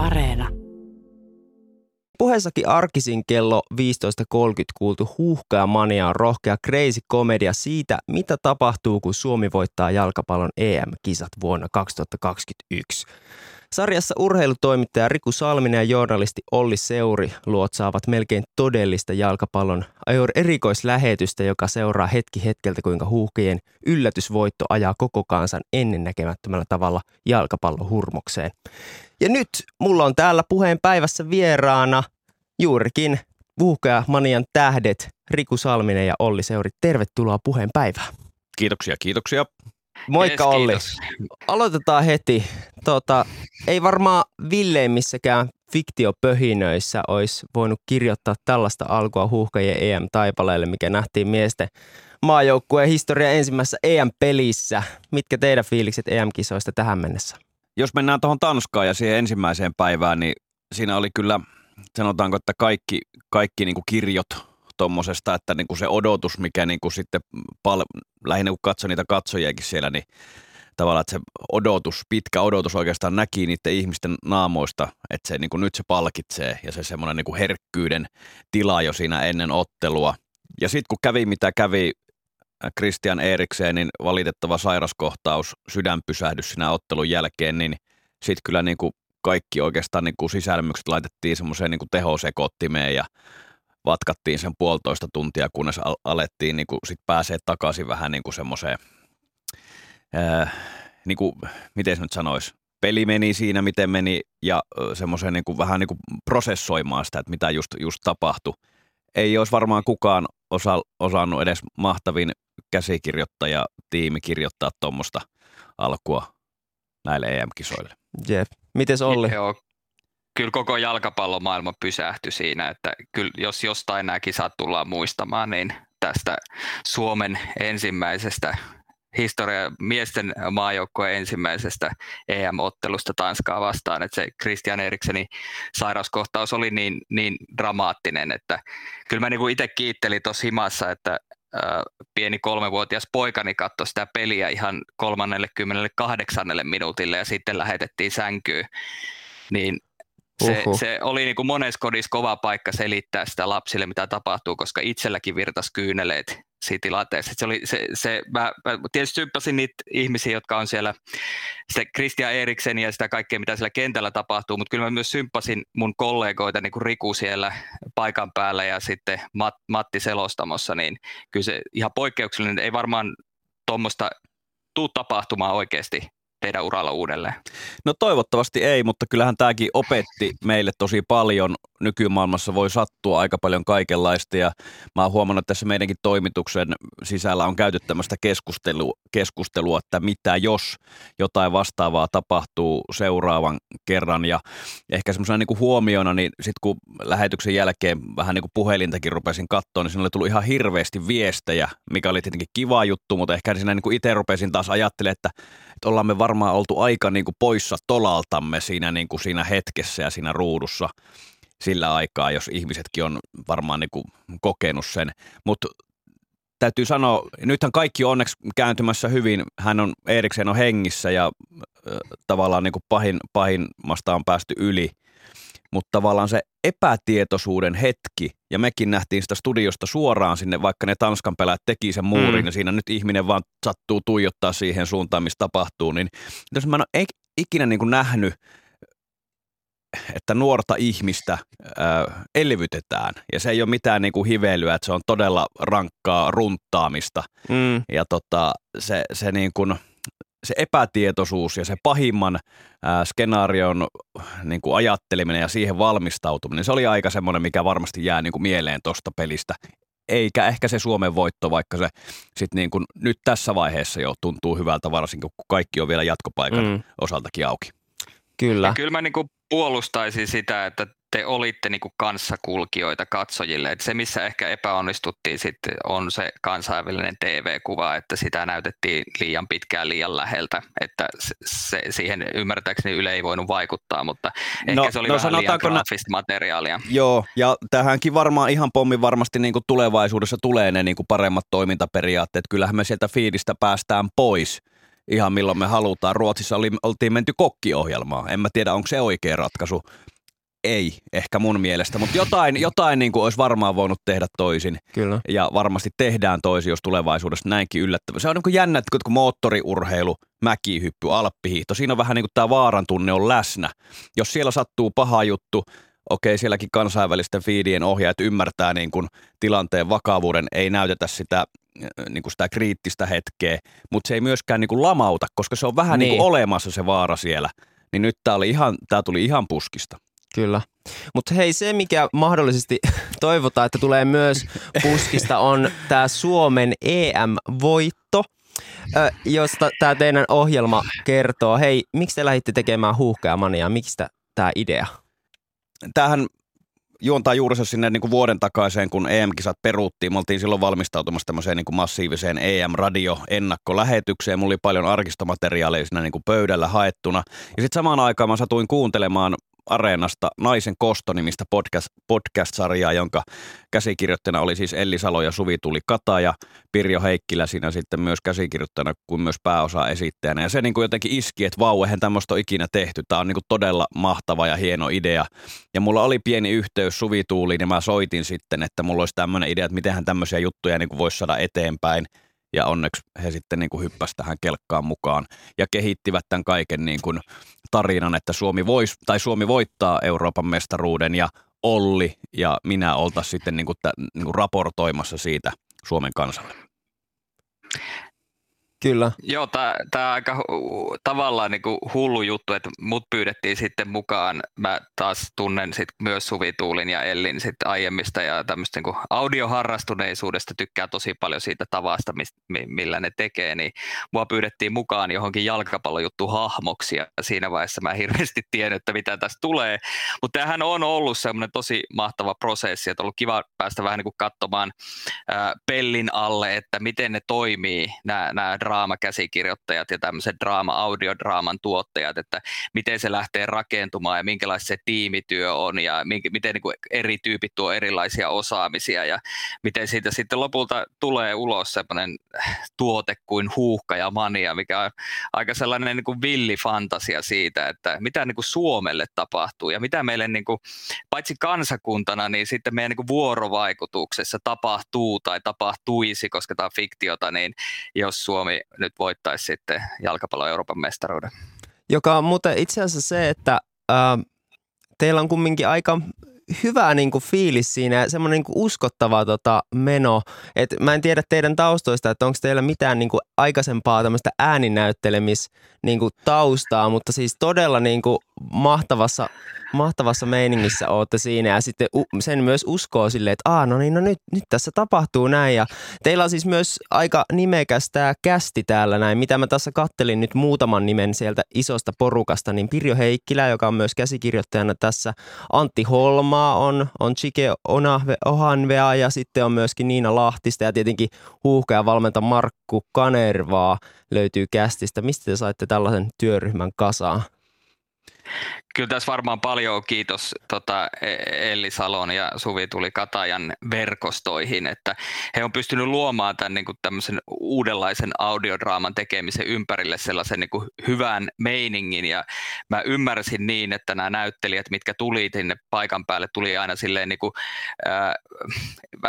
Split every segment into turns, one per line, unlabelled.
Areena.
Puheessakin arkisin kello 15.30 kuultu huuhkaa mania on rohkea crazy komedia siitä, mitä tapahtuu, kun Suomi voittaa jalkapallon EM-kisat vuonna 2021. Sarjassa urheilutoimittaja Riku Salminen ja journalisti Olli Seuri luotsaavat melkein todellista jalkapallon erikoislähetystä, joka seuraa hetki hetkeltä, kuinka huuhkien yllätysvoitto ajaa koko kansan ennennäkemättömällä tavalla jalkapallohurmokseen. Ja nyt mulla on täällä puheen päivässä vieraana juurikin Huuhkea Manian tähdet Riku Salminen ja Olli Seuri. Tervetuloa puheen päivään.
Kiitoksia, kiitoksia.
Moikka
Jees,
Olli.
kiitos.
Aloitetaan heti. Tota, ei varmaan villeimmissäkään fiktiopöhinöissä olisi voinut kirjoittaa tällaista alkua huuhkajien EM-taipaleelle, mikä nähtiin miesten maajoukkueen historian ensimmäisessä EM-pelissä. Mitkä teidän fiilikset EM-kisoista tähän mennessä?
Jos mennään tuohon Tanskaan ja siihen ensimmäiseen päivään, niin siinä oli kyllä, sanotaanko, että kaikki, kaikki niin kuin kirjot tuommoisesta, että niin kuin se odotus, mikä niin kuin sitten pal- lähinnä kun katsoi niitä katsojiakin siellä, niin tavallaan, että se odotus, pitkä odotus oikeastaan näki niiden ihmisten naamoista, että se niin kuin nyt se palkitsee ja se semmoinen niin herkkyyden tila jo siinä ennen ottelua. Ja sitten kun kävi mitä kävi Christian Eriksenin valitettava sairaskohtaus, sydänpysähdys siinä ottelun jälkeen, niin sitten kyllä niin kuin kaikki oikeastaan niin kuin sisälmykset laitettiin semmoiseen niin kuin tehosekottimeen ja vatkattiin sen puolitoista tuntia, kunnes al- alettiin niin kuin sit pääsee takaisin vähän niin kuin semmoiseen, ää, niin kuin, miten se nyt sanoisi, peli meni siinä, miten meni, ja semmoiseen niin kuin, vähän niin kuin prosessoimaan sitä, että mitä just, just tapahtui. Ei olisi varmaan kukaan osa, osannut edes mahtavin käsikirjoittaja, tiimi kirjoittaa tuommoista alkua näille EM-kisoille.
Jep. Mites Olli?
Joo. Kyllä koko jalkapallomaailma pysähtyi siinä, että kyllä jos jostain nämä kisat tullaan muistamaan, niin tästä Suomen ensimmäisestä historia miesten maajoukkueen ensimmäisestä EM-ottelusta Tanskaa vastaan, että se Christian Eriksenin sairauskohtaus oli niin, niin dramaattinen, että kyllä mä niinku itse kiittelin tuossa himassa, että ää, pieni kolmevuotias poikani katsoi sitä peliä ihan 38. minuutille ja sitten lähetettiin sänkyyn, niin se,
Uhuh.
se oli niin kuin monessa kodissa kova paikka selittää sitä lapsille, mitä tapahtuu, koska itselläkin virtas kyyneleet siinä tilanteessa. Se oli, se, se, mä, mä tietysti symppasin niitä ihmisiä, jotka on siellä, sitä Christian Eriksen ja sitä kaikkea, mitä siellä kentällä tapahtuu, mutta kyllä mä myös symppasin mun kollegoita, niin kuin Riku siellä paikan päällä ja sitten Mat, Matti Selostamossa, niin kyllä se ihan poikkeuksellinen, ei varmaan tuommoista tuu tapahtumaan oikeasti teidän uralla uudelleen.
No toivottavasti ei, mutta kyllähän tämäkin opetti meille tosi paljon. Nykymaailmassa voi sattua aika paljon kaikenlaista. Ja mä oon huomannut, että tässä meidänkin toimituksen sisällä on käyty tämmöistä keskustelua, keskustelua, että mitä jos jotain vastaavaa tapahtuu seuraavan kerran. Ja ehkä semmoisena niin kuin huomiona, niin sitten kun lähetyksen jälkeen vähän niin kuin puhelintakin rupesin katsoa, niin siinä oli tullut ihan hirveästi viestejä, mikä oli tietenkin kiva juttu, mutta ehkä siinä niin kuin itse rupesin taas ajattelemaan, että, että ollaan me varmaan oltu aika niin kuin poissa tolaltamme siinä, niin kuin siinä hetkessä ja siinä ruudussa sillä aikaa, jos ihmisetkin on varmaan niin kuin kokenut sen. Mutta täytyy sanoa, nythän kaikki on onneksi kääntymässä hyvin. Hän on, Eriksen on hengissä ja äh, tavallaan niin kuin pahin, pahimmasta on päästy yli. Mutta tavallaan se epätietoisuuden hetki, ja mekin nähtiin sitä studiosta suoraan sinne, vaikka ne Tanskan pelaajat teki sen muurin,
Mm.
ja siinä nyt ihminen vaan sattuu tuijottaa siihen suuntaan, missä tapahtuu, niin jos mä en ole ik- ikinä niin kuin nähnyt, että nuorta ihmistä ää, elvytetään, ja se ei ole mitään niin kuin hiveilyä, että se on todella rankkaa runttaamista,
Mm.
ja tota, se, se, niin kuin, se epätietoisuus ja se pahimman ää, skenaarion niin kuin ajatteleminen ja siihen valmistautuminen, se oli aika semmoinen, mikä varmasti jää niin kuin mieleen tuosta pelistä. Eikä ehkä se Suomen voitto, vaikka se sit niin kuin nyt tässä vaiheessa jo tuntuu hyvältä, varsinkin kun kaikki on vielä jatkopaikan
mm.
osaltakin auki.
Kyllä.
Ja kyllä mä niin kuin puolustaisin sitä, että te olitte niin kuin kanssakulkijoita katsojille. Et se, missä ehkä epäonnistuttiin sitten, on se kansainvälinen TV-kuva, että sitä näytettiin liian pitkään liian läheltä. Että se, se, siihen ymmärtääkseni Yle ei voinut vaikuttaa, mutta ehkä
No-
se oli
no
vähän liian
sanotaanko nä-
graafista materiaalia.
Joo, ja tähänkin varmaan ihan pommin varmasti niin kuin tulevaisuudessa tulee ne niin kuin paremmat toimintaperiaatteet. Kyllähän me sieltä fiidistä päästään pois ihan milloin me halutaan. Ruotsissa oli, oltiin menty kokkiohjelmaan. En mä tiedä, onko se oikea ratkaisu. Ei, ehkä mun mielestä, mutta jotain, jotain niin kuin olisi varmaan voinut tehdä toisin.
Kyllä.
Ja varmasti tehdään toisin, jos tulevaisuudessa näinkin yllättävä. Se on niin kuin jännä, että kun moottoriurheilu, mäkihyppy, alppihiihto, siinä on vähän niin kuin tämä vaaran tunne on läsnä. Jos siellä sattuu paha juttu, okei, sielläkin kansainvälisten fiidien ohjaajat ymmärtää niin kuin tilanteen vakavuuden, ei näytetä sitä, niin kuin sitä kriittistä hetkeä, mutta se ei myöskään niin kuin lamauta, koska se on vähän niin. Niin kuin olemassa se vaara siellä. Niin nyt tämä, oli ihan, tämä tuli ihan puskista.
Kyllä. Mutta hei, se mikä mahdollisesti toivotaan, että tulee myös puskista, on tämä Suomen EM-voitto, josta tämä teidän ohjelma kertoo. Hei, miksi te lähditte tekemään huuhkajamania? Miksi tämä idea?
Tämähän juontaa juurensa sinne niin kuin vuoden takaiseen, kun EM-kisat peruttiin. Me oltiin silloin valmistautumassa tämmöiseen niin kuin massiiviseen EM-radio-ennakkolähetykseen. Mulla oli paljon arkistomateriaalia siinä niin kuin pöydällä haettuna. Ja sitten samaan aikaan mä satuin kuuntelemaan Areenasta Naisen kosto-nimistä podcast, podcast-sarjaa, jonka käsikirjoittajana oli siis Elli Salo ja Suvi Tuli Kata ja Pirjo Heikkilä siinä sitten myös käsikirjoittajana kuin myös pääosa esittäjänä. Ja se niin kuin jotenkin iski, että vau, eihän tämmöistä ole ikinä tehty. Tämä on niin kuin todella mahtava ja hieno idea. Ja mulla oli pieni yhteys Suvi Tuuliin ja mä soitin sitten, että mulla olisi tämmöinen idea, että mitenhän tämmöisiä juttuja niin kuin voisi saada eteenpäin – ja onneksi he sitten niin kuin hyppäsivät tähän kelkkaan mukaan ja kehittivät tämän kaiken niin kuin tarinan, että Suomi, vois, tai Suomi voittaa Euroopan mestaruuden ja Olli ja minä oltaisiin sitten niin kuin, niin kuin raportoimassa siitä Suomen kansalle.
Kyllä.
Joo, tämä on aika tavallaan niinku hullu juttu, että mut pyydettiin sitten mukaan. Mä taas tunnen sit myös Suvi Tuulin ja Ellin sit aiemmista ja tämmöistä niinku audioharrastuneisuudesta tykkää tosi paljon siitä tavasta, millä ne tekee, niin mua pyydettiin mukaan johonkin jalkapallojuttu hahmoksi ja siinä vaiheessa mä hirveästi tiennyt, että mitä tästä tulee. Mutta tämähän on ollut semmoinen tosi mahtava prosessi, että on ollut kiva päästä vähän niinku katsomaan ää, pellin alle, että miten ne toimii, nämä draamakäsikirjoittajat ja tämmöiset draama-audiodraaman tuottajat, että miten se lähtee rakentumaan ja minkälaista se tiimityö on ja miten niin kuin eri tyypit tuo erilaisia osaamisia ja miten siitä sitten lopulta tulee ulos semmoinen tuote kuin huuhka ja mania, mikä on aika sellainen niin kuin villifantasia siitä, että mitä niin kuin Suomelle tapahtuu ja mitä meille niin kuin, paitsi kansakuntana, niin sitten meidän niin kuin vuorovaikutuksessa tapahtuu tai tapahtuisi, koska tämä on fiktiota, niin jos Suomi nyt voittaisi sitten jalkapallon Euroopan mestaruuden.
Joka on muuten itse asiassa se, että ää, teillä on kumminkin aika hyvä niin kuin fiilis siinä ja semmoinen niin kuin uskottava tota, meno. Et mä en tiedä teidän taustoista, että onko teillä mitään niin kuin aikaisempaa tämmöistä ääninäyttelemis niin kuin mutta siis todella niin kuin mahtavassa mahtavassa meiningissä olette siinä ja sitten sen myös uskoo silleen, että Aa, no niin, no nyt, nyt tässä tapahtuu näin ja teillä on siis myös aika nimekäs tämä kästi täällä näin, mitä mä tässä kattelin nyt muutaman nimen sieltä isosta porukasta, niin Pirjo Heikkilä, joka on myös käsikirjoittajana tässä, Antti Holmaa on, on Chike Onahve, Ohanvea ja sitten on myöskin Niina Lahtista ja tietenkin huuhka ja valmenta Markku Kanervaa löytyy kästistä. Mistä te saitte tällaisen työryhmän kasaan?
Kyllä tässä varmaan paljon kiitos tota, e- Elli Salon ja Suvi Tuli Katajan verkostoihin, että he on pystynyt luomaan tämän niin kuin tämmöisen uudenlaisen audiodraaman tekemisen ympärille sellaisen niin kuin hyvän meiningin. Ja mä ymmärsin niin, että nämä näyttelijät, mitkä tuli sinne paikan päälle, tuli aina silleen niin kuin, äh,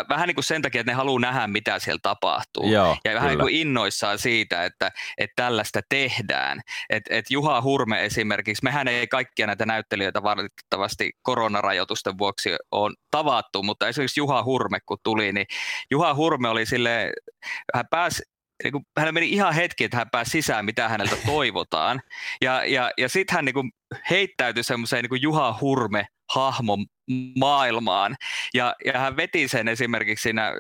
vähän niin kuin sen takia, että ne haluaa nähdä, mitä siellä tapahtuu.
Joo,
ja vähän niin kuin innoissaan siitä, että, että tällaista tehdään. Et, et Juha Hurme esimerkiksi, mehän ei kaikkia näitä näyttelijöitä valitettavasti koronarajoitusten vuoksi on tavattu, mutta esimerkiksi Juha Hurme kun tuli, niin Juha Hurme oli sille, hän pääsi niin kuin, hänellä meni ihan hetki, että hän pääsi sisään, mitä häneltä toivotaan. Ja, ja, ja sitten hän niin kuin, heittäytyi semmoiseen niin Juha Hurme hahmon maailmaan. Ja, ja hän veti sen esimerkiksi siinä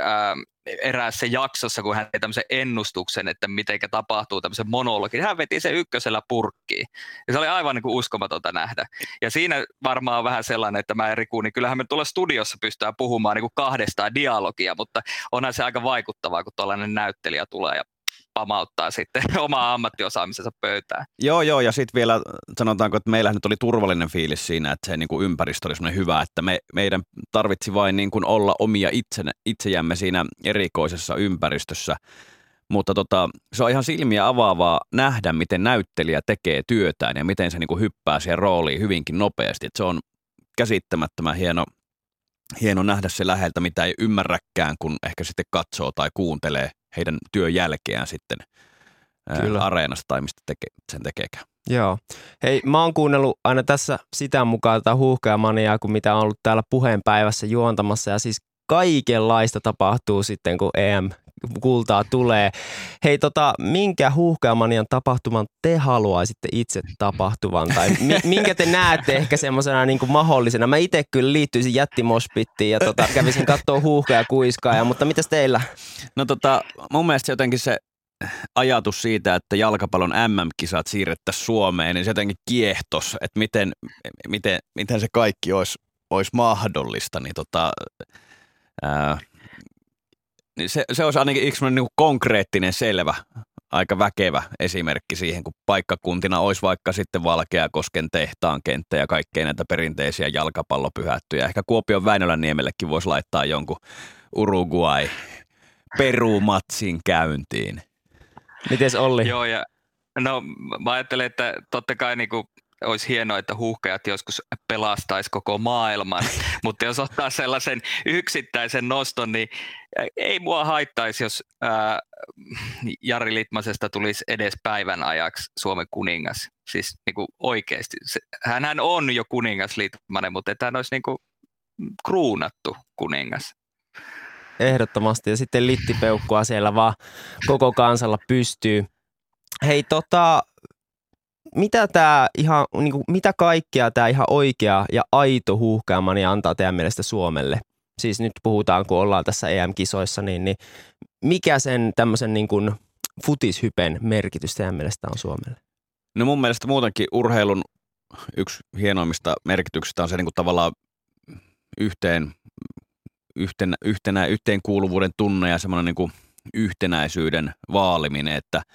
ää, eräässä jaksossa, kun hän teki tämmöisen ennustuksen, että miten tapahtuu tämmöisen monologin. Hän veti sen ykkösellä purkkiin. Ja se oli aivan niin kuin uskomatonta nähdä. Ja siinä varmaan on vähän sellainen, että mä Riku, niin kyllähän me tuolla studiossa pystytään puhumaan niin kuin kahdestaan dialogia, mutta onhan se aika vaikuttavaa, kun tuollainen näyttelijä tulee ja pamauttaa sitten omaa ammattiosaamisensa pöytään.
Joo, joo, ja sitten vielä sanotaanko, että meillä nyt oli turvallinen fiilis siinä, että se niin kuin ympäristö oli semmoinen hyvä, että me, meidän tarvitsi vain niin kuin olla omia itse, itsejämme siinä erikoisessa ympäristössä. Mutta tota, se on ihan silmiä avaavaa nähdä, miten näyttelijä tekee työtään ja miten se niin kuin hyppää siihen rooliin hyvinkin nopeasti. Et se on käsittämättömän hieno, hieno nähdä se läheltä, mitä ei ymmärräkään, kun ehkä sitten katsoo tai kuuntelee heidän työn jälkeään sitten Kyllä. areenasta tai mistä teke, sen tekeekään.
Joo. Hei, mä oon kuunnellut aina tässä sitä mukaan tätä huuhkajamaniaa, kun mitä on ollut täällä puheenpäivässä juontamassa. Ja siis kaikenlaista tapahtuu sitten, kun EM kultaa tulee. Hei, tota, minkä huuhkajamanian tapahtuman te haluaisitte itse tapahtuvan? Tai mi- minkä te näette ehkä semmoisena niin mahdollisena? Mä itse kyllä liittyisin jättimospittiin ja tota, kävisin katsoa huuhkaja kuiskaa, mutta mitäs teillä?
No tota, mun mielestä jotenkin se ajatus siitä, että jalkapallon MM-kisat siirrettäisiin Suomeen, niin se jotenkin kiehtos, että miten, miten, miten se kaikki olisi, olisi mahdollista, niin tota, ää, niin se, se olisi ainakin yksi niin konkreettinen, selvä, aika väkevä esimerkki siihen, kun paikkakuntina olisi vaikka sitten Valkeakosken tehtaan kenttä ja kaikkein näitä perinteisiä jalkapallopyhättyjä. Ehkä Kuopion Väinölän niemellekin voisi laittaa jonkun Uruguay perumatsin käyntiin.
Mites Olli?
Joo, ja no mä ajattelen, että totta kai niin kuin olisi hienoa, että huuhkajat joskus pelastaisi koko maailman, mutta jos ottaa sellaisen yksittäisen noston, niin ei mua haittaisi, jos ää, Jari Litmasesta tulisi edes päivän ajaksi Suomen kuningas. Siis niin kuin oikeasti. Se, hänhän on jo kuningas Litmanen, mutta että hän olisi niin kuin kruunattu kuningas.
Ehdottomasti. Ja sitten littipeukkua siellä vaan koko kansalla pystyy. Hei tota, mitä tämä ihan, niin kuin, mitä kaikkea tämä ihan oikea ja aito huuhkaamani antaa teidän mielestä Suomelle? Siis nyt puhutaan, kun ollaan tässä EM-kisoissa, niin, niin mikä sen tämmöisen niin kuin futishypen merkitys teidän mielestä on Suomelle?
No mun mielestä muutenkin urheilun yksi hienoimmista merkityksistä on se niin kuin tavallaan yhteen, yhtenä, yhtenä, yhteenkuuluvuuden tunne ja semmoinen niin kuin yhtenäisyyden vaaliminen, että –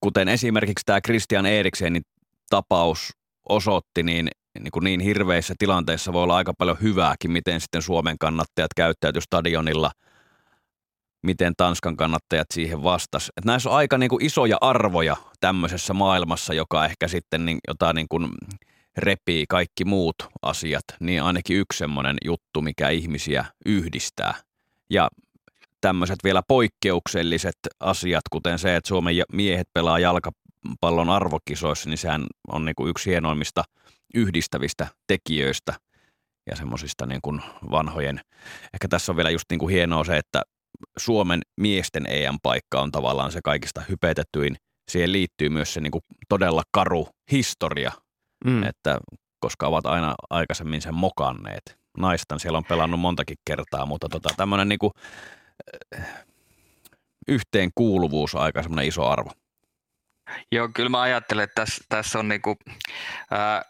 kuten esimerkiksi tämä Christian Eriksenin tapaus osoitti, niin, niin, kuin niin hirveissä tilanteissa voi olla aika paljon hyvääkin, miten sitten Suomen kannattajat käyttäytyy stadionilla, miten Tanskan kannattajat siihen vastas. Et näissä on aika niin kuin isoja arvoja tämmöisessä maailmassa, joka ehkä sitten niin, jota niin kuin repii kaikki muut asiat, niin ainakin yksi semmoinen juttu, mikä ihmisiä yhdistää. Ja tämmöiset vielä poikkeukselliset asiat, kuten se, että Suomen miehet pelaa jalkapallon arvokisoissa, niin sehän on niin kuin yksi hienoimmista yhdistävistä tekijöistä ja semmoisista niin kuin vanhojen. Ehkä tässä on vielä just niin kuin hienoa se, että Suomen miesten EM-paikka on tavallaan se kaikista hypetetyin. Siihen liittyy myös se niin kuin todella karu historia, mm. että koska ovat aina aikaisemmin sen mokanneet. Naistan siellä on pelannut montakin kertaa, mutta tota, tämmöinen niin kuin yhteenkuuluvuus aika semmoinen iso arvo.
Joo, kyllä mä ajattelen, että tässä, tässä on niinku, ää,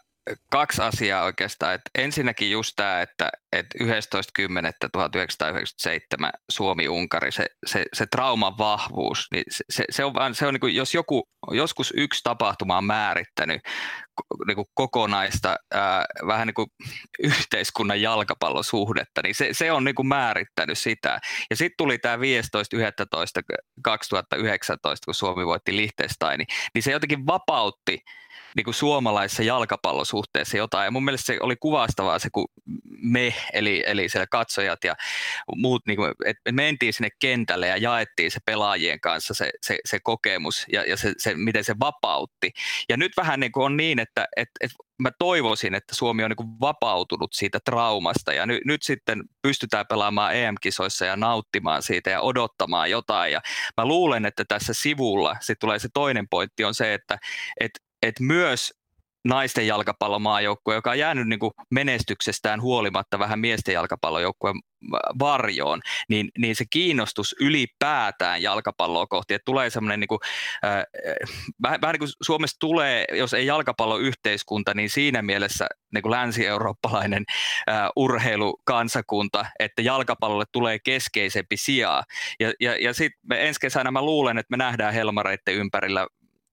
kaksi asiaa oikeastaan. Et ensinnäkin just tämä, että et 11.10.1997 Suomi-Unkari, se, se, se trauman vahvuus, niin se, se, on, se on niin kuin, jos joku, joskus yksi tapahtuma on määrittänyt niin kuin kokonaista ää, vähän niin kuin yhteiskunnan jalkapallosuhdetta, niin se, se on niin kuin määrittänyt sitä. Ja sitten tuli tämä 15.11.2019, kun Suomi voitti Liechtensteinin, niin se jotenkin vapautti niin kuin suomalaisessa jalkapallosuhteessa jotain. Ja mun mielestä se oli kuvastavaa se, kun me, eli, eli siellä katsojat ja muut, niin että mentiin sinne kentälle ja jaettiin se pelaajien kanssa se, se, se kokemus ja, ja se, se, miten se vapautti. Ja nyt vähän niin kuin on niin, että, että, että mä toivoisin, että Suomi on niin vapautunut siitä traumasta ja nyt, nyt sitten pystytään pelaamaan EM-kisoissa ja nauttimaan siitä ja odottamaan jotain. Ja mä luulen, että tässä sivulla sitten tulee se toinen pointti on se, että, että että myös naisten jalkapallomaajoukkue, joka on jäänyt niin kuin menestyksestään huolimatta vähän miesten jalkapallojoukkueen varjoon, niin, niin se kiinnostus ylipäätään jalkapalloa kohti, että tulee semmoinen niin kuin, äh, vähän, vähän niin kuin Suomesta tulee, jos ei jalkapalloyhteiskunta, niin siinä mielessä niin kuin länsi-eurooppalainen äh, urheilukansakunta, että jalkapallolle tulee keskeisempi sijaa. Ja, ja, ja sitten ensi kesänä mä luulen, että me nähdään Helmareiden ympärillä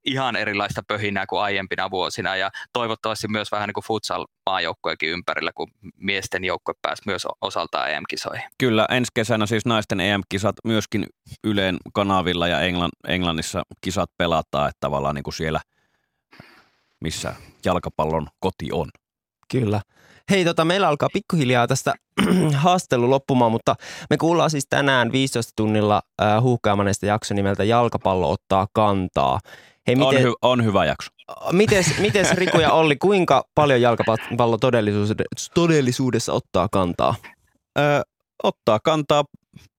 ihan erilaista pöhinää kuin aiempina vuosina ja toivottavasti myös vähän niin kuin futsal-maajoukkojenkin ympärillä, kun miesten joukkue pääsi myös osaltaan EM-kisoihin.
Kyllä, ensi kesänä siis naisten EM-kisat myöskin Yleen kanavilla ja Englann- Englannissa kisat pelataan, että tavallaan niin kuin siellä, missä jalkapallon koti on.
Kyllä. Hei, tota, meillä alkaa pikkuhiljaa tästä haastelu loppumaan, mutta me kuullaan siis tänään 15 tunnilla äh, huuhkaamaneista jakso nimeltä Jalkapallo ottaa kantaa.
Hei, miten, on, hy- on hyvä jakso.
Mites, mites Riku ja Olli, kuinka paljon jalkapallo todellisuudessa, todellisuudessa ottaa kantaa?
Ö, ottaa kantaa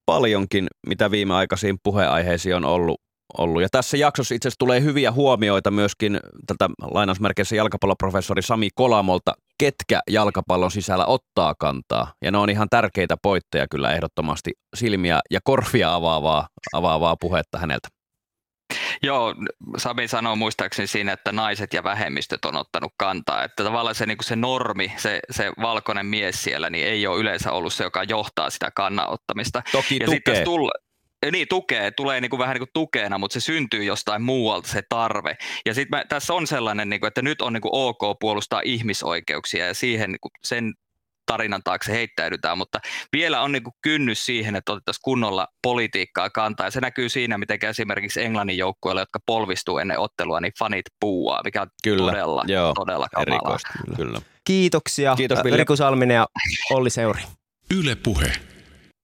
paljonkin, mitä viimeaikaisiin puheenaiheisiin on ollut ollut. Ja tässä jaksossa itse asiassa tulee hyviä huomioita myöskin tältä lainausmerkeissä jalkapalloprofessori Sami Kolamolta, ketkä jalkapallon sisällä ottaa kantaa. Ja ne on ihan tärkeitä poitteja kyllä ehdottomasti silmiä ja korvia avaavaa, avaavaa puhetta häneltä.
Joo, Sami sanoo muistaakseni siinä, että naiset ja vähemmistöt on ottanut kantaa. Että tavallaan se, niin se normi, se, se valkoinen mies siellä, niin ei ole yleensä ollut se, joka johtaa sitä kannanottamista.
Toki ja tukee.
Tulla, niin, tukee, tulee niin kuin vähän niin kuin tukeena, mutta se syntyy jostain muualta se tarve. Ja sitten tässä on sellainen, niin kuin, että nyt on niin kuin ok puolustaa ihmisoikeuksia ja siihen niin kuin sen tarinan taakse heittäydytään, mutta vielä on niin kuin kynnys siihen, että otettaisiin kunnolla politiikkaa kantaa. Ja se näkyy siinä, miten esimerkiksi Englannin joukkueilla, jotka polvistuu ennen ottelua, niin fanit puuaa, mikä on kyllä, todella, joo, todella kamalaa.
Kyllä. Kiitoksia Kiitos, Riku Salminen ja Olli Seuri. Yle Puhe.